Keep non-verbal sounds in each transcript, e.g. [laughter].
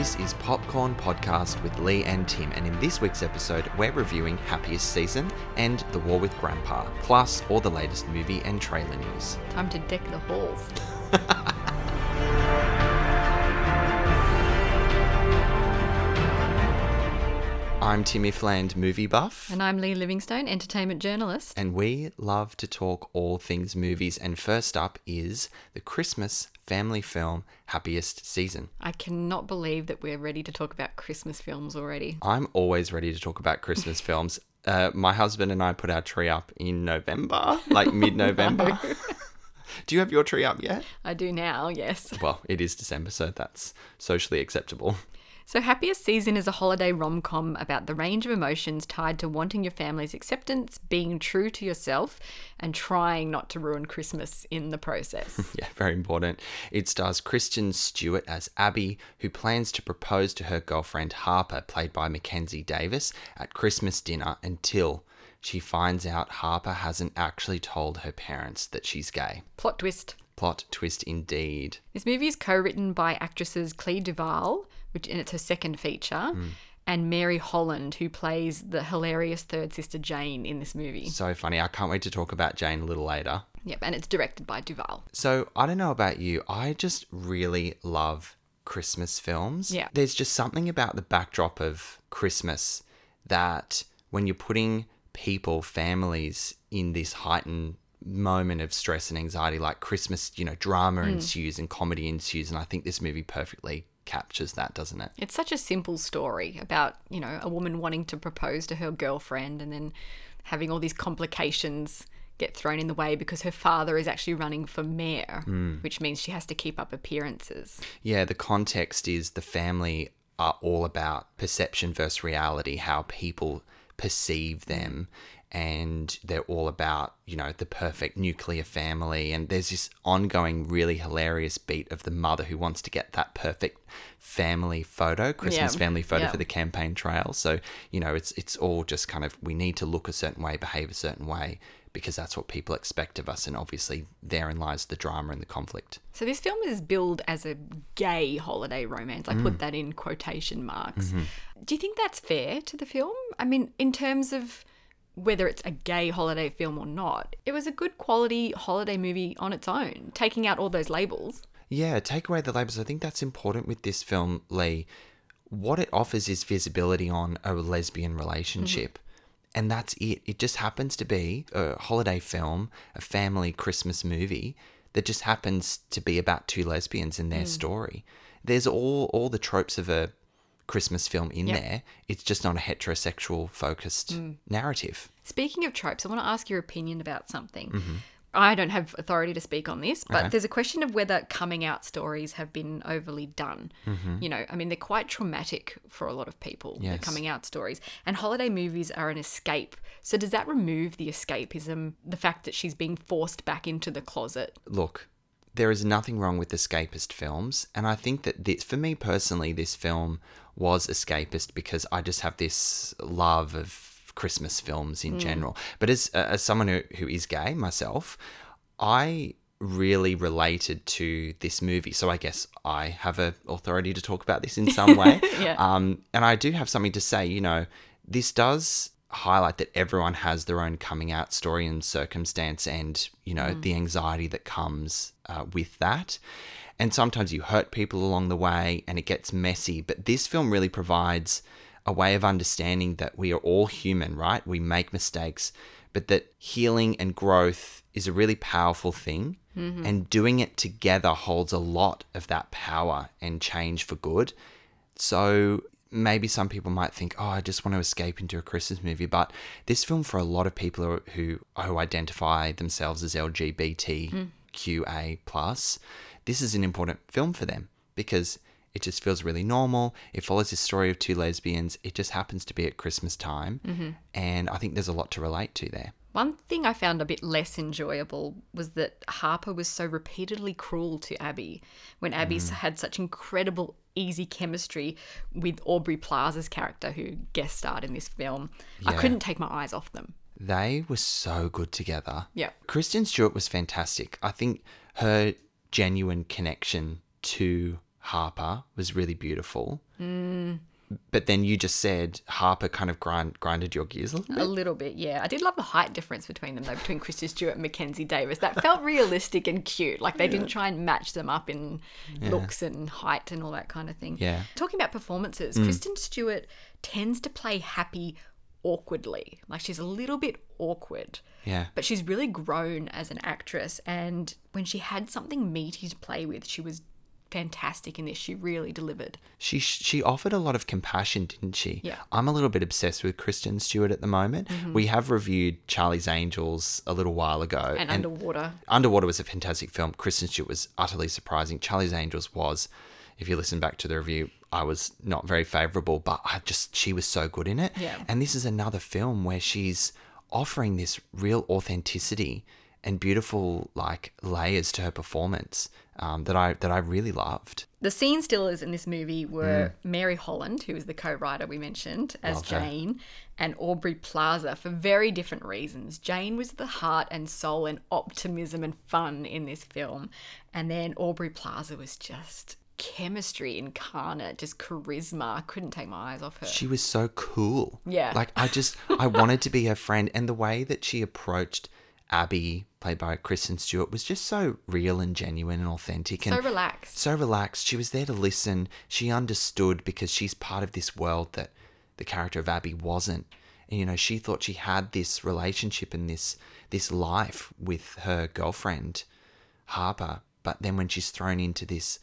This is Popcorn Podcast with Lee and Tim, and in this week's episode, we're reviewing Happiest Season and The War with Grandpa, plus all the latest movie and trailer news. Time to deck the halls. [laughs] I'm Timmy Fland, movie buff, And I'm Lee Livingstone, entertainment journalist. and we love to talk all things movies. And first up is the Christmas family film Happiest Season. I cannot believe that we're ready to talk about Christmas films already. I'm always ready to talk about Christmas [laughs] films. Uh, my husband and I put our tree up in November, like [laughs] mid November. [laughs] Do you have your tree up yet? I do now, yes. Well, it is December, so that's socially acceptable. So, Happiest Season is a holiday rom com about the range of emotions tied to wanting your family's acceptance, being true to yourself, and trying not to ruin Christmas in the process. [laughs] Yeah, very important. It stars Kristen Stewart as Abby, who plans to propose to her girlfriend Harper, played by Mackenzie Davis, at Christmas dinner until she finds out Harper hasn't actually told her parents that she's gay. Plot twist. Plot twist indeed. This movie is co-written by actresses Clea DuVall, which and it's her second feature, hmm. and Mary Holland, who plays the hilarious third sister Jane in this movie. So funny. I can't wait to talk about Jane a little later. Yep, and it's directed by DuVall. So I don't know about you. I just really love Christmas films. Yeah. There's just something about the backdrop of Christmas that when you're putting people, families in this heightened moment of stress and anxiety, like Christmas, you know, drama hmm. ensues and comedy ensues. And I think this movie perfectly captures that, doesn't it? It's such a simple story about, you know, a woman wanting to propose to her girlfriend and then having all these complications get thrown in the way because her father is actually running for mayor, hmm. which means she has to keep up appearances. Yeah, the context is the family are all about perception versus reality, how people perceive them. And they're all about, you know, the perfect nuclear family. And there's this ongoing, really hilarious beat of the mother who wants to get that perfect family photo, Christmas Yeah, family photo yeah. for the campaign trail. So, you know, it's it's all just kind of we need to look a certain way, behave a certain way, because that's what people expect of us. And obviously therein lies the drama and the conflict. So this film is billed as a gay holiday romance. I put mm. that in quotation marks. Mm-hmm. Do you think that's fair to the film? I mean, in terms of whether it's a gay holiday film or not, it was a good quality holiday movie on its own, taking out all those labels. Yeah, take away the labels. I think that's important with this film, Lee. What it offers is visibility on a lesbian relationship. Mm-hmm. And that's it. It just happens to be a holiday film, a family Christmas movie that just happens to be about two lesbians and their mm. story. There's all all the tropes of a Christmas film in Yep. there. It's just not a heterosexual focused mm. narrative. Speaking of tropes, I want to ask your opinion about something. Mm-hmm. I don't have authority to speak on this, but there's a question of whether coming out stories have been overly done. Mm-hmm. You know, I mean, they're quite traumatic for a lot of people, the coming out stories. And holiday movies are an escape. So, does that remove the escapism, the fact that she's being forced back into the closet? look, there is nothing wrong with escapist films, and I think that this, for me personally, this film was escapist because I just have this love of Christmas films in general. But as uh, as someone who, who is gay myself, I really related to this movie. So I guess I have a authority to talk about this in some way. [laughs] Yeah. Um, and I do have something to say. You know, this does highlight that everyone has their own coming out story and circumstance, and you know the anxiety that comes uh, with that. And sometimes you hurt people along the way, and it gets messy. But this film really provides a way of understanding that we are all human, right? We make mistakes, but that healing and growth is a really powerful thing. Mm-hmm. And doing it together holds a lot of that power and change for good. So maybe some people might think, oh, I just want to escape into a Christmas movie. But this film, for a lot of people who, who, who identify themselves as LGBTQA, plus, this is an important film for them because it just feels really normal. It follows the story of two lesbians. It just happens to be at Christmas time. Mm-hmm. And I think there's a lot to relate to there. One thing I found a bit less enjoyable was that Harper was so repeatedly cruel to Abby when Abby s had such incredible, easy chemistry with Aubrey Plaza's character who guest starred in this film. I couldn't take my eyes off them. They were so good together. Yeah. Kristen Stewart was fantastic. I think her genuine connection to Harper was really beautiful. Mm. But then you just said Harper kind of grind, grinded your gears a little bit. A little bit, yeah. I did love the height difference between them, though, between Kristen Stewart and Mackenzie Davis. That felt [laughs] realistic and cute. Like they didn't try and match them up in looks and height and all that kind of thing. Yeah. Talking about performances, Kristen Stewart tends to play happy awkwardly. Like she's a little bit awkward. Yeah. But she's really grown as an actress. And when she had something meaty to play with, she was fantastic in this. She really delivered. She she offered a lot of compassion, didn't she? Yeah. Mm-hmm. I'm a little bit obsessed with Kristen Stewart at the moment. We have reviewed Charlie's Angels a little while ago, And, underwater. Underwater was a fantastic film. Kristen Stewart was utterly surprising. Charlie's Angels was, if you listen back to the review, I was not very favorable, but I just she was so good in it. Yeah. And this is another film where she's offering this real authenticity and beautiful like layers to her performance um, that I that I really loved. The scene stealers in this movie were Mary Holland, who was the co-writer we mentioned as Mm. Love her. Jane, and Aubrey Plaza for very different reasons. Jane was the heart and soul and optimism and fun in this film, and then Aubrey Plaza was just chemistry incarnate, just charisma. I couldn't take my eyes off her. She was so cool. Yeah. Like I just I wanted to be her friend and the way that she approached Abby, played by Kristen Stewart, was just so real and genuine and authentic and so relaxed. so relaxed. She was there to listen. She understood because she's part of this world that the character of Abby wasn't. And you know, she thought she had this relationship and this this life with her girlfriend, Harper. But then when she's thrown into this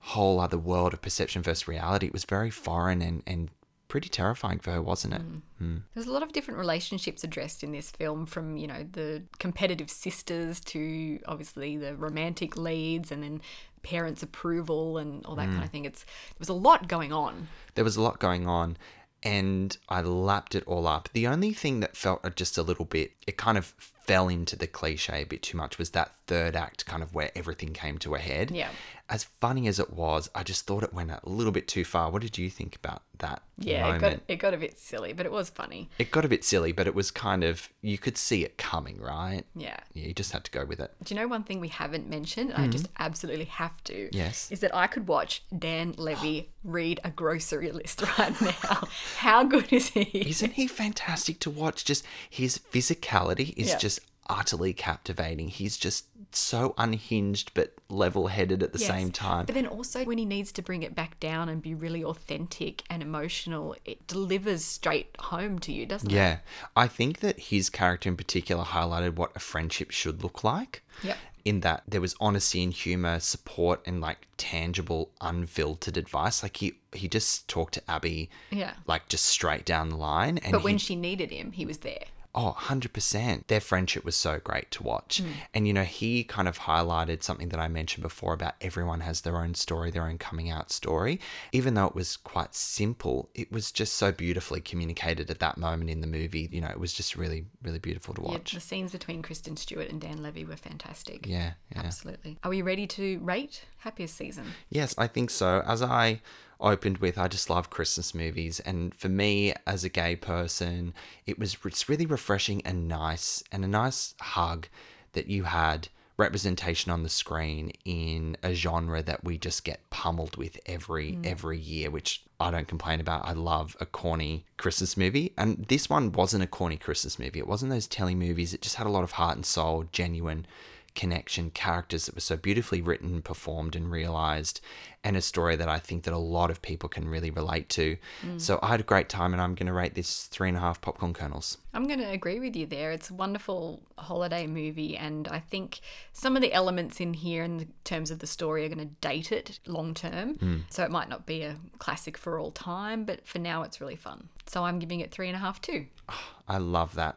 whole other world of perception versus reality, it was very foreign and, and pretty terrifying for her, wasn't it? Mm. Mm. There's a lot of different relationships addressed in this film, from you know the competitive sisters to obviously the romantic leads, and then parents' approval and all that kind mm. of thing. It's there was a lot going on. there was a lot going on and I lapped it all up. The only thing that felt just a little bit, it kind of fell into the cliche a bit too much was that third act kind of where everything came to a head. Yeah. As funny as it was, I just thought it went a little bit too far. What did you think about that Yeah, it got it got a bit silly, but it was funny. it got a bit silly, but it was kind of, you could see it coming, right? Yeah. Yeah, you just had to go with it. Do you know one thing we haven't mentioned? and I just absolutely have to. Mm-hmm. Yes. Is that I could watch Dan Levy [gasps] read a grocery list [laughs] right now. How good is he? Isn't he fantastic to watch? Just his physicality is Yeah. just utterly captivating. He's just so unhinged but level headed at the Yes. same time. But then also when he needs to bring it back down and be really authentic and emotional, it delivers straight home to you, doesn't it? Yeah. I think that his character in particular highlighted what a friendship should look like. Yep. In that there was honesty and humor, support, and like tangible, unfiltered advice. Like he he just talked to Abby, Yeah. like just straight down the line. And But he- when she needed him, he was there. Oh, 100%. Their friendship was so great to watch. Hmm. And, you know, he kind of highlighted something that I mentioned before about everyone has their own story, their own coming out story. Even though it was quite simple, it was just so beautifully communicated at that moment in the movie. You know, it was just really, really beautiful to Yeah, watch. the scenes between Kristen Stewart and Dan Levy were fantastic. Yeah, yeah. Absolutely. Are we ready to rate Happiest Season? Yes, I think so. As I opened with, I just love Christmas movies, and for me as a gay person, it was it's really refreshing and nice, and a nice hug that you had representation on the screen in a genre that we just get pummeled with every mm. every year, which I don't complain about. I love a corny Christmas movie, and this one wasn't a corny Christmas movie. It wasn't those telly movies. It just had a lot of heart and soul, genuine connection, characters that were so beautifully written, performed, and realized, and a story that I think that a lot of people can really relate to. Mm. So I had a great time, and I'm going to rate this three and a half popcorn kernels. I'm going to agree with you there. It's a wonderful holiday movie, and I think some of the elements in here, in terms of the story, are going to date it long term. Mm. So it might not be a classic for all time, but for now, it's really fun. So I'm giving it three and a half too. Ah, I love that.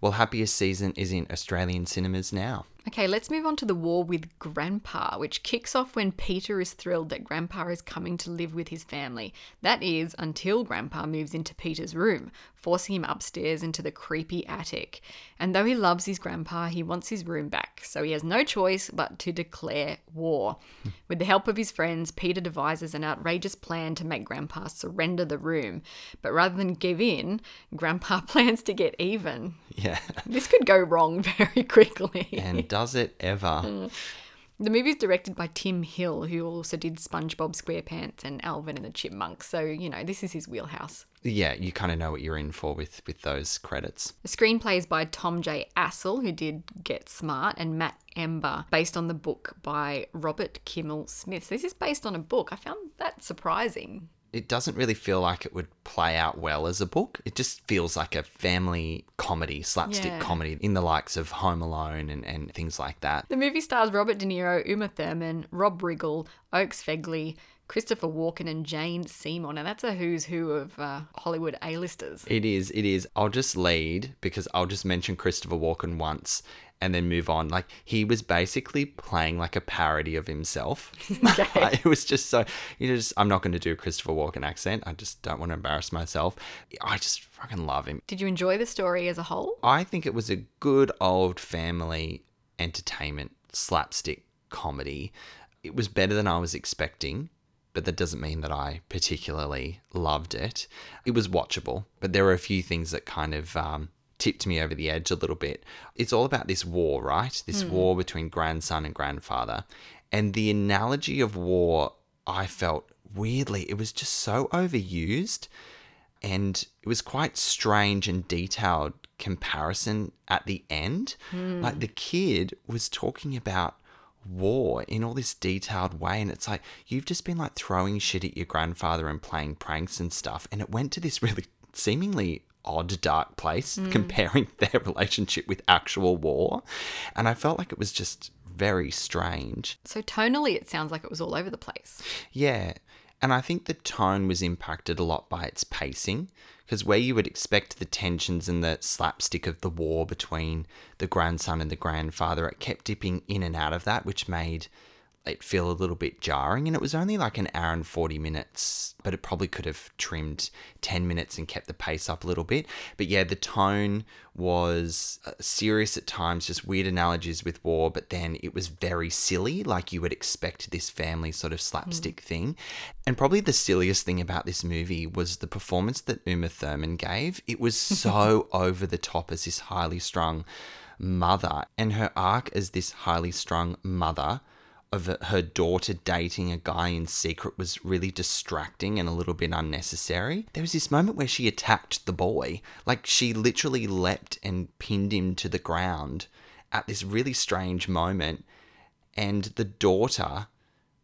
Well, happiest season is in Australian cinemas now. Okay, let's move on to the war with Grandpa, which kicks off when Peter is thrilled that Grandpa is coming to live with his family. That is, until Grandpa moves into Peter's room, forcing him upstairs into the creepy attic. And though he loves his grandpa, he wants his room back, so he has no choice but to declare war. [laughs] With the help of his friends, Peter devises an outrageous plan to make Grandpa surrender the room. But rather than give in, Grandpa [laughs] plans to get even. Yeah. This could go wrong [laughs] very quickly. and does it ever? Mm. The movie is directed by Tim Hill, who also did SpongeBob SquarePants and Alvin and the Chipmunks. So, you know, this is his wheelhouse. Yeah, you kind of know what you're in for with with those credits. The screenplay is by Tom J. Astle, who did Get Smart, and Matt Ember, based on the book by Robert Kimmel Smith. So this is based on a book. I found that surprising. It doesn't really feel like it would play out well as a book. It just feels like a family comedy, slapstick Yeah. comedy in the likes of Home Alone and, and things like that. The movie stars Robert De Niro, Uma Thurman, Rob Riggle, Oakes Fegley, Christopher Walken, and Jane Seymour. Now that's a who's who of uh, Hollywood A-listers. It is, it is. I'll just lead because I'll just mention Christopher Walken once and then move on. Like he was basically playing like a parody of himself. [laughs] [laughs] Okay. it was just so you know, just I'm not going to do a Christopher Walken accent. I just don't want to embarrass myself. I just fucking love him. Did you enjoy the story as a whole? I think it was a good old family entertainment slapstick comedy. It was better than I was expecting, but that doesn't mean that I particularly loved it. It was watchable, but there were a few things that kind of um, tipped me over the edge a little bit. It's all about this war, right? This war between grandson and grandfather. And the analogy of war, I felt weirdly, it was just so overused and it was quite strange and detailed comparison at the end. Like the kid was talking about war in all this detailed way and it's like you've just been like throwing shit at your grandfather and playing pranks and stuff and it went to this really seemingly odd dark place mm. comparing [laughs] their relationship with actual war and I felt like it was just very strange. So tonally, it sounds like it was all over the place. Yeah. And I think the tone was impacted a lot by its pacing, because where you would expect the tensions and the slapstick of the war between the grandson and the grandfather, it kept dipping in and out of that, which made it feel a little bit jarring. And it was only like an hour and 40 minutes, but it probably could have trimmed 10 minutes and kept the pace up a little bit. But yeah, the tone was uh, serious at times, just weird analogies with war, but then it was very silly, like you would expect this family sort of slapstick thing. And probably the silliest thing about this movie was the performance that Uma Thurman gave. It was [laughs] so over the top as this highly strung mother, and her arc as this highly strung mother of her daughter dating a guy in secret was really distracting and a little bit unnecessary. There was this moment where she attacked the boy. Like she literally leapt and pinned him to the ground at this really strange moment. And the daughter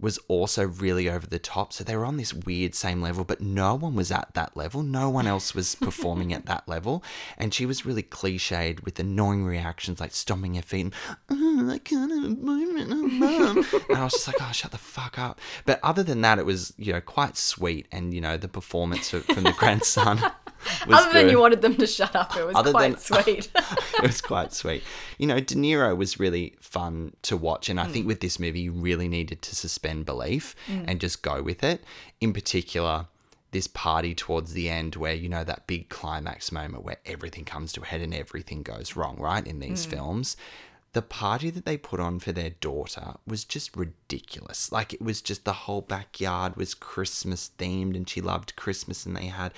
was also really over the top. So they were on this weird same level, but no one was at that level. No one else was [laughs] performing at that level. And she was really cliched with annoying reactions like stomping her feet and, oh, I can't have a boyfriend, oh, mom. [laughs] and I was just like, oh, shut the fuck up. But other than that, it was, you know, quite sweet. And, you know, the performance from the grandson [laughs] Other than you wanted them to shut up, it was Other quite than- [laughs] [laughs] sweet. it was quite sweet. You know, De Niro was really fun to watch, and I mm. think with this movie, you really needed to suspend belief mm. and just go with it. In particular, this party towards the end, where you know that big climax moment where everything comes to a head and everything goes wrong, right? In these mm. films. The party that they put on for their daughter was just ridiculous. Like it was just the whole backyard was Christmas themed and she loved Christmas and they had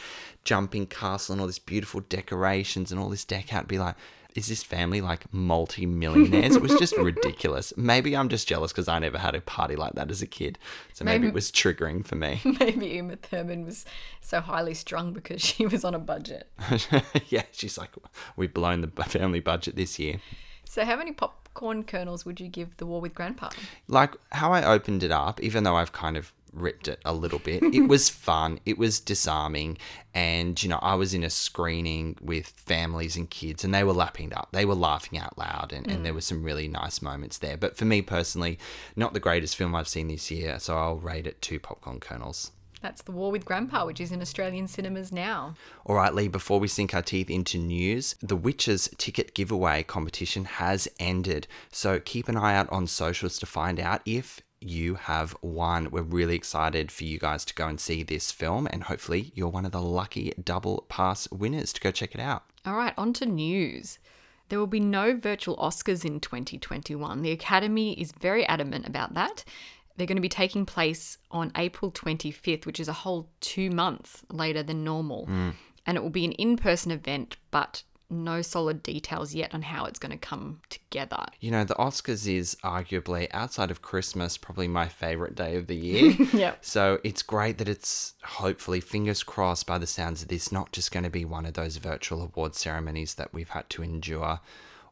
jumping castle and all this beautiful decorations and all this deck out. Be like, is this family like multi-millionaires? it was just [laughs] ridiculous. Maybe I'm just jealous because I never had a party like that as a kid. So maybe, Maybe- it was triggering for me. [laughs] Maybe Uma Thurman was so highly strung because she was on a budget. [laughs] yeah, she's like, we've blown the family budget this year. So, how many popcorn kernels would you give The War with Grandpa? like how I opened it up, even though I've kind of ripped it a little bit, it was [laughs] fun. It was disarming. And, you know, I was in a screening with families and kids and they were lapping it up. They were laughing out loud and, and there mm. were some really nice moments there. But for me personally, not the greatest film I've seen this year. So I'll rate it two popcorn kernels. That's The War with Grandpa, which is in Australian cinemas now. All right, Lee, before we sink our teeth into news, the Witches ticket giveaway competition has ended. So keep an eye out on socials to find out if you have won. We're really excited for you guys to go and see this film, and hopefully, you're one of the lucky double pass winners to go check it out. All right, on to news. There will be no virtual Oscars in 2021. The Academy is very adamant about that. They're going to be taking place on April 25th, which is a whole two months later than normal. Mm. And it will be an in person event, but no solid details yet on how it's going to come together. You know, the Oscars is arguably, outside of Christmas, probably my favorite day of the [laughs] year. Yep. So it's great that it's hopefully, fingers crossed, by the sounds of this, not just going to be one of those virtual award ceremonies that we've had to endure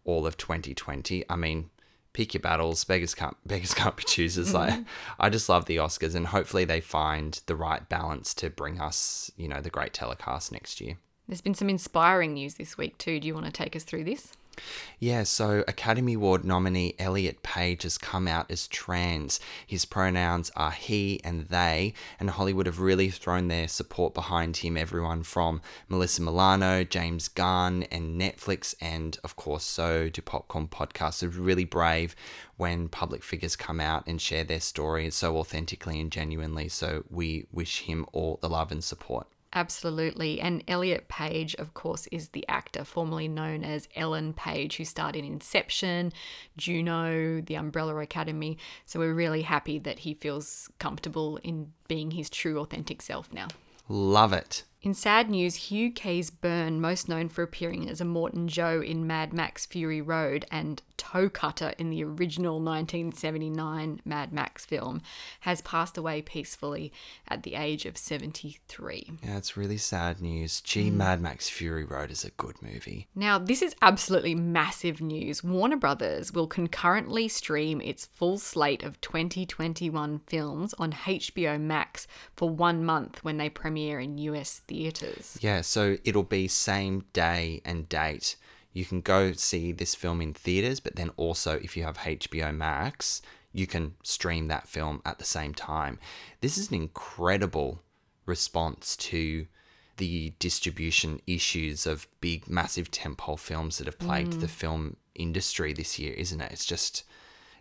all of 2020. I mean, pick your battles. Beggars can't [laughs] beggars can't be choosers. Like mm-hmm. I just love the Oscars, and hopefully they find the right balance to bring us, you know, the great telecast next year. There's been some inspiring news this week too. Do you want to take us through this? Yeah, so Academy Award nominee Elliot Page has come out as trans. His pronouns are he and they, and Hollywood have really thrown their support behind him. Everyone from Melissa Milano, James Gunn, and Netflix, and of course, so do Popcorn Podcasts. Are really brave when public figures come out and share their story so authentically and genuinely. So we wish him all the love and support. Absolutely. And Elliot Page, of course, is the actor formerly known as Ellen Page, who starred in Inception, Juno, The Umbrella Academy. So we're really happy that he feels comfortable in being his true, authentic self now. Love it. In sad news, Hugh Keays-Byrne, most known for appearing as Immortan Joe in Mad Max Fury Road and Toe Cutter in the original 1979 Mad Max film, has passed away peacefully at the age of 73. Yeah, it's really sad news. Gee, mm. Mad Max Fury Road is a good movie. Now, this is absolutely massive news. Warner Brothers will concurrently stream its full slate of 2021 films on HBO Max for one month when they premiere in US theatres. Yeah, so it'll be same day and date. You can go see this film in theaters, but then also if you have HBO Max, you can stream that film at the same time. This is an incredible response to the distribution issues of big, massive tentpole films that have plagued the mm. film industry this year, isn't it? It's just,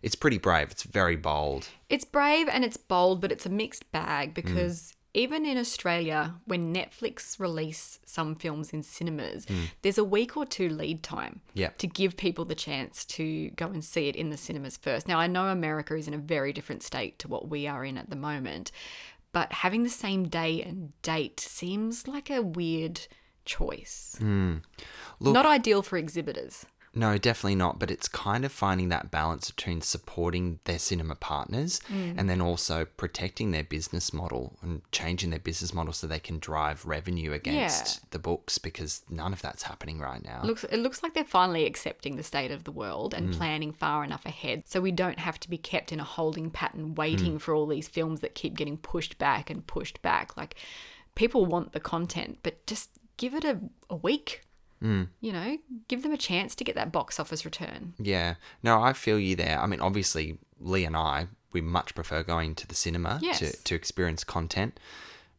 it's pretty brave. It's very bold. It's brave and it's bold, but it's a mixed bag because mm. Even in Australia, when Netflix release some films in cinemas, hmm. there's a week or two lead time to give people the chance to go and see it in the cinemas first. Now, I know America is in a very different state to what we are in at the moment, but having the same day and date seems like a weird choice. Hmm. Look- Not ideal for exhibitors. No, definitely not. But it's kind of finding that balance between supporting their cinema partners mm. and then also protecting their business model and changing their business model so they can drive revenue against the books because none of that's happening right now. looks it looks like they're finally accepting the state of the world and mm. planning far enough ahead. So we don't have to be kept in a holding pattern waiting mm. for all these films that keep getting pushed back and pushed back. Like people want the content but just give it a, a week Mm. you know give them a chance to get that box office return Yeah. No, I feel you there. I mean, obviously, Lee and I, we much prefer going to the cinema to, to experience content.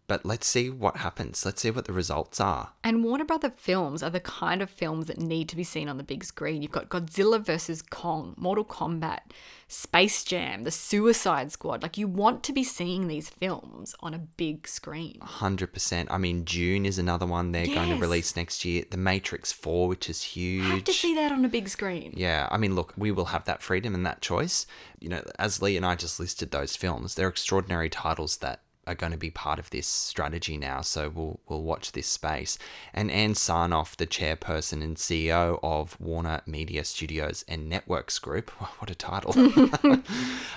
But let's see what happens. Let's see what the results are. and warner brother films are the kind of films that need to be seen on the big screen you've got godzilla versus kong mortal kombat space jam the suicide squad like you want to be seeing these films on a big screen 100%. I mean, Dune is another one they're going to release next year. The Matrix 4, which is huge. have to see that on a big screen Yeah, I mean, look, we will have that freedom and that choice. You know, as Lee and I just listed those films, they're extraordinary titles that are going to be part of this strategy now. So we'll we'll watch this space. And Ann Sarnoff, the chairperson and CEO of Warner Media Studios and Networks Group, [laughs] what a title! [laughs]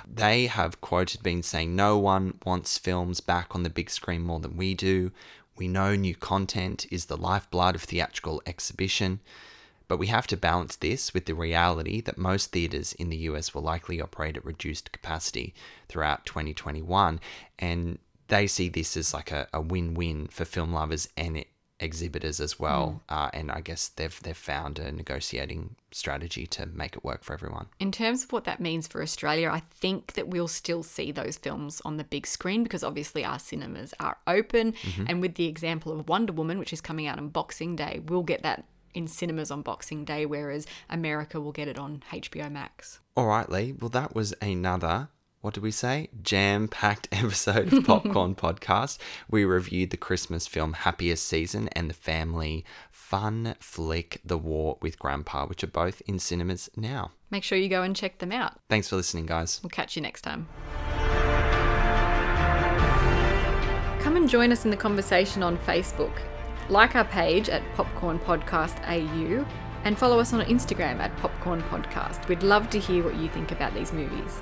they have quoted been saying, "No one wants films back on the big screen more than we do." We know new content is the lifeblood of theatrical exhibition. But we have to balance this with the reality that most theatres in the US will likely operate at reduced capacity throughout 2021. And they see this as like a, a win win for film lovers and exhibitors as well. Uh, and I guess they've, they've found a negotiating strategy to make it work for everyone. In terms of what that means for Australia, I think that we'll still see those films on the big screen because obviously our cinemas are open. And with the example of Wonder Woman, which is coming out on Boxing Day, we'll get that in cinemas on Boxing Day, whereas America will get it on HBO Max. All right, Lee. Well, that was another, what did we say? Jam packed [laughs] episode of Popcorn Podcast. We reviewed the Christmas film Happiest Season and the family fun flick The War with Grandpa, which are both in cinemas now. Make sure you go and check them out. Thanks for listening, guys. We'll catch you next time. Come and join us in the conversation on Facebook. like our page at Popcorn Podcast AU and follow us on Instagram at Popcorn Podcast. We'd love to hear what you think about these movies.